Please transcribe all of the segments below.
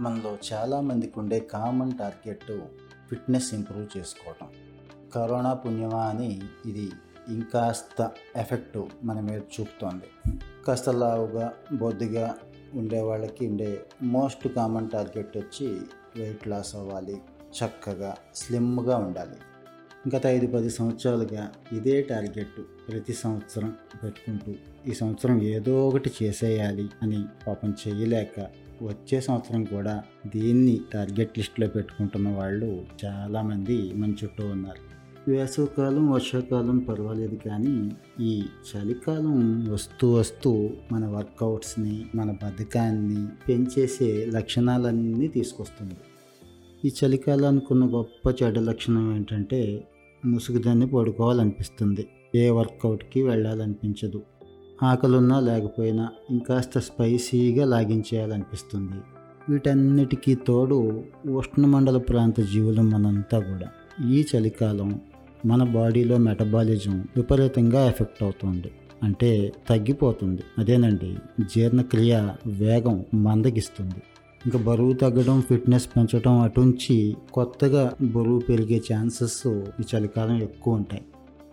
మనలో చాలామందికి ఉండే కామన్ టార్గెట్ ఫిట్నెస్ ఇంప్రూవ్ చేసుకోవటం. కరోనా పుణ్యమా అని ఇది ఇంకాస్త ఎఫెక్ట్ మన మీద చూపుతోంది. కాస్త లావుగా బొద్దుగా ఉండే వాళ్ళకి ఉండే మోస్ట్ కామన్ టార్గెట్ వచ్చి వెయిట్ లాస్ అవ్వాలి చక్కగా స్లిమ్గా ఉండాలి. గత ఐదు పది సంవత్సరాలుగా ఇదే టార్గెట్ ప్రతి సంవత్సరం పెట్టుకుంటూ ఈ సంవత్సరం ఏదో ఒకటి చేసేయాలి అని పాపం చేయలేక వచ్చే సంవత్సరం కూడా దీన్ని టార్గెట్ లిస్ట్లో పెట్టుకుంటున్న వాళ్ళు చాలామంది మన చుట్టూ ఉన్నారు. వేసవకాలం వర్షాకాలం పర్వాలేదు కానీ ఈ చలికాలం వస్తూ వస్తూ మన వర్కౌట్స్ని మన బద్ధకాన్ని పెంచేసే లక్షణాలన్నీ తీసుకొస్తుంది. ఈ చలికాలానికి ఉన్న గొప్ప చెడ్డ లక్షణం ఏంటంటే ముసుగుదాన్ని పడుకోవాలనిపిస్తుంది. ఏ వర్కౌట్కి వెళ్ళాలనిపించదు. ఆకలున్నా లేకపోయినా ఇంకాస్త స్పైసీగా లాగించేయాలనిపిస్తుంది. వీటన్నిటికీ తోడు ఉష్ణమండల ప్రాంత జీవులు మనంతా కూడా. ఈ చలికాలం మన బాడీలో మెటబాలిజం విపరీతంగా ఎఫెక్ట్ అవుతుంది. అంటే తగ్గిపోతుంది. అదేనండి జీర్ణక్రియ వేగం మందగిస్తుంది. ఇంకా బరువు తగ్గడం ఫిట్నెస్ పెంచడం అటుంచి కొత్తగా బరువు పెరిగే ఛాన్సెస్ ఈ చలికాలం ఎక్కువ ఉంటాయి.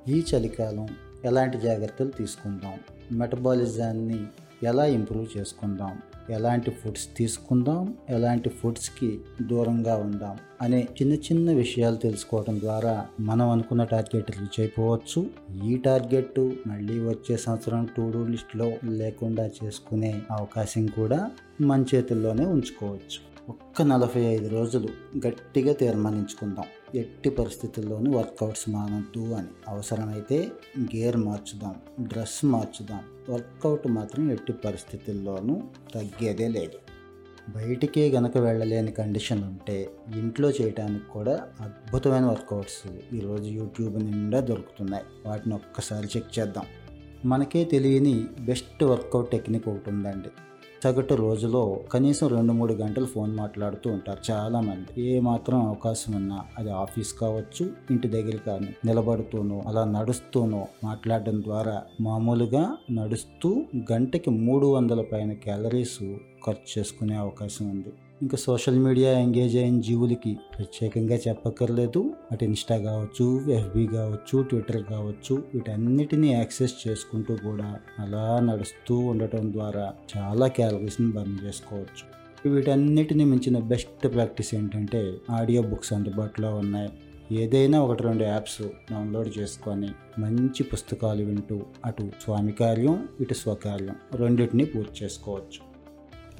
ఈ చలికాలం ఎలాంటి జాగ్రత్తలు తీసుకుందాం? మెటబాలిజాన్ని ఎలా ఇంప్రూవ్ చేసుకుందాం? ఎలాంటి ఫుడ్స్ తీసుకుందాం? ఎలాంటి ఫుడ్స్కి దూరంగా ఉందాం? అనే చిన్న చిన్న విషయాలు తెలుసుకోవడం ద్వారా మనం అనుకున్న టార్గెట్ రీచ్ అయిపోవచ్చు ఈ టార్గెట్ మళ్ళీ వచ్చే సంవత్సరం టు డూ లిస్ట్లో లేకుండా చేసుకునే అవకాశం కూడా మన చేతుల్లోనే ఉంచుకోవచ్చు. ఒక్క నలభై ఐదు రోజులు గట్టిగా తీర్మానించుకుందాం. ఎట్టి పరిస్థితుల్లోనూ వర్కౌట్స్ మానద్దు అని. అవసరమైతే గేర్ మార్చుదాం డ్రెస్ మార్చుదాం. వర్కౌట్ మాత్రం ఎట్టి పరిస్థితుల్లోనూ తగ్గేదే లేదు. బయటికే గనక వెళ్ళలేని కండిషన్ ఉంటే ఇంట్లో చేయడానికి కూడా అద్భుతమైన వర్కౌట్స్ ఈరోజు యూట్యూబ్ నిండా దొరుకుతున్నాయి. వాటిని ఒక్కసారి చెక్ చేద్దాం. మనకే తెలియని బెస్ట్ వర్కౌట్ టెక్నిక్ ఒకటి ఉందండి. సగటు రోజులో కనీసం రెండు మూడు గంటలు ఫోన్ మాట్లాడుతూ ఉంటారు చాలా మంది ఏ మాత్రం అవకాశం ఉన్నా అది ఆఫీస్ కావచ్చు ఇంటి దగ్గర కానీ నిలబడుతూనో అలా నడుస్తూనో మాట్లాడడం ద్వారా మామూలుగా నడుస్తూ గంటకి మూడు వందల పైన క్యాలరీస్ ఖర్చు చేసుకునే అవకాశం ఉంది. ఇంకా సోషల్ మీడియా ఎంగేజ్ అయిన జీవులకి ప్రత్యేకంగా చెప్పక్కర్లేదు. అటు ఇన్స్టా కావచ్చు ఎఫ్బి కావచ్చు ట్విట్టర్ కావచ్చు వీటన్నిటిని యాక్సెస్ చేసుకుంటూ కూడా అలా నడుస్తూ ఉండటం ద్వారా చాలా క్యాలరీస్ని బర్న్ చేసుకోవచ్చు. వీటన్నిటిని మించిన బెస్ట్ ప్రాక్టీస్ ఏంటంటే ఆడియో బుక్స్ అందుబాటులో ఉన్నాయి. ఏదైనా ఒకటి రెండు యాప్స్ డౌన్లోడ్ చేసుకొని మంచి పుస్తకాలు వింటూ అటు స్వామి కార్యం ఇటు స్వకార్యం రెండింటిని పూర్తి చేసుకోవచ్చు.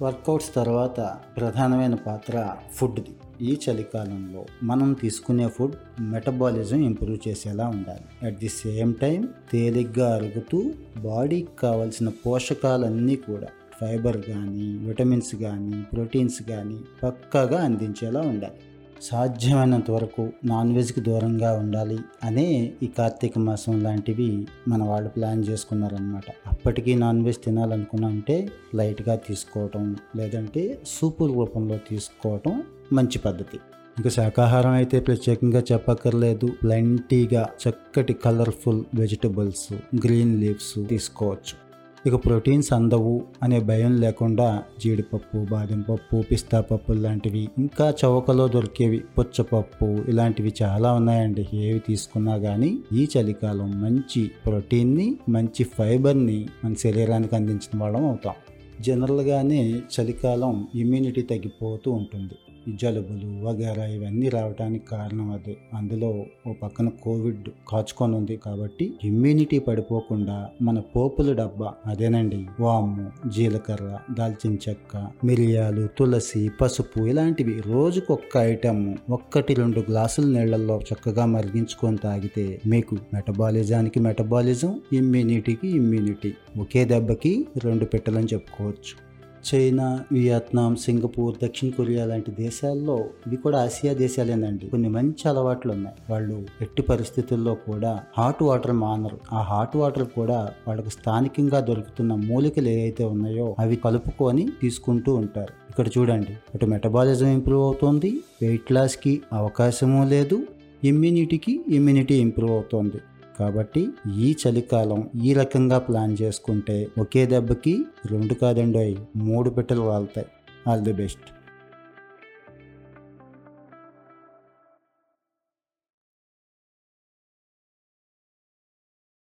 వర్కౌట్స్ తర్వాత ప్రధానమైన పాత్ర ఫుడ్ది. ఈ చలికాలంలో మనం తీసుకునే ఫుడ్ మెటబాలిజం ఇంప్రూవ్ చేసేలా ఉండాలి. అట్ ది సేమ్ టైం తేలిగ్గా అరుగుతూ బాడీకి కావలసిన పోషకాలన్నీ కూడా ఫైబర్ కానీ విటమిన్స్ కానీ ప్రోటీన్స్ కానీ పక్కాగా అందించేలా ఉండాలి. సాధ్యమైనంత వరకు నాన్ వెజ్కి దూరంగా ఉండాలి అనే ఈ కార్తీక మాసం లాంటివి మన వాళ్ళు ప్లాన్ చేసుకున్నారనమాట అప్పటికీ నాన్ వెజ్ తినాలనుకున్నామంటే లైట్గా తీసుకోవటం లేదంటే సూపు రూపంలో తీసుకోవటం మంచి పద్ధతి. ఇంకా శాకాహారం అయితే ప్రత్యేకంగా చెప్పక్కర్లేదు. ప్లెంటీగా చక్కటి కలర్ఫుల్ వెజిటబుల్స్ గ్రీన్ లీవ్స్ తీసుకోవచ్చు. ఇక ప్రోటీన్స్ అందవు అనే భయం లేకుండా జీడిపప్పు బాదం పప్పు పిస్తా పప్పు లాంటివి ఇంకా చౌకలో దొరికేవి పుచ్చపప్పు ఇలాంటివి చాలా ఉన్నాయండి. ఏవి తీసుకున్నా కానీ ఈ చలికాలం మంచి ప్రోటీన్ని మంచి ఫైబర్ని మన శరీరానికి అందించిన వాళ్ళం అవుతాం. జనరల్గానే చలికాలం ఇమ్యూనిటీ తగ్గిపోతూ ఉంటుంది. జలుబులు వగేరా ఇవన్నీ రావడానికి కారణం అదే. అందులో ఓ పక్కన కోవిడ్ కాచుకొని ఉంది కాబట్టి ఇమ్యూనిటీ పడిపోకుండా మన పోపుల డబ్బా అదేనండి. వాము జీలకర్ర దాల్చిన చెక్క మిరియాలు తులసి పసుపు ఇలాంటివి రోజుకొక్క ఐటమ్ ఒక్కటి రెండు గ్లాసుల నీళ్ళలో చక్కగా మరిగించుకొని తాగితే మీకు మెటబాలిజానికి మెటబాలిజం ఇమ్యూనిటీకి ఇమ్యూనిటీ ఒకే దెబ్బకి రెండు పెట్టలని చెప్పుకోవచ్చు. చైనా వియత్నాం సింగపూర్ దక్షిణ కొరియా లాంటి దేశాల్లో ఇవి కూడా ఆసియా దేశాలేనండి. కొన్ని మంచి అలవాట్లు ఉన్నాయి వాళ్ళు ఎట్టి పరిస్థితుల్లో కూడా హాట్ వాటర్ మానరు. ఆ హాట్ వాటర్ కూడా వాళ్ళకు స్థానికంగా దొరుకుతున్న మూలికలు ఏవైతే ఉన్నాయో అవి కలుపుకొని తీసుకుంటూ ఉంటారు. ఇక్కడ చూడండి. అటు మెటబాలిజం ఇంప్రూవ్ అవుతుంది. వెయిట్ లాస్కి అవకాశము లేదు. ఇమ్యూనిటీకి ఇమ్యూనిటీ ఇంప్రూవ్ అవుతుంది. కాబట్టి ఈ చలికాలం ఈ రకంగా ప్లాన్ చేసుకుంటే ఒకే దెబ్బకి రెండు కాదండి మూడు పెట్టెలు వాళ్తాయి. All the best.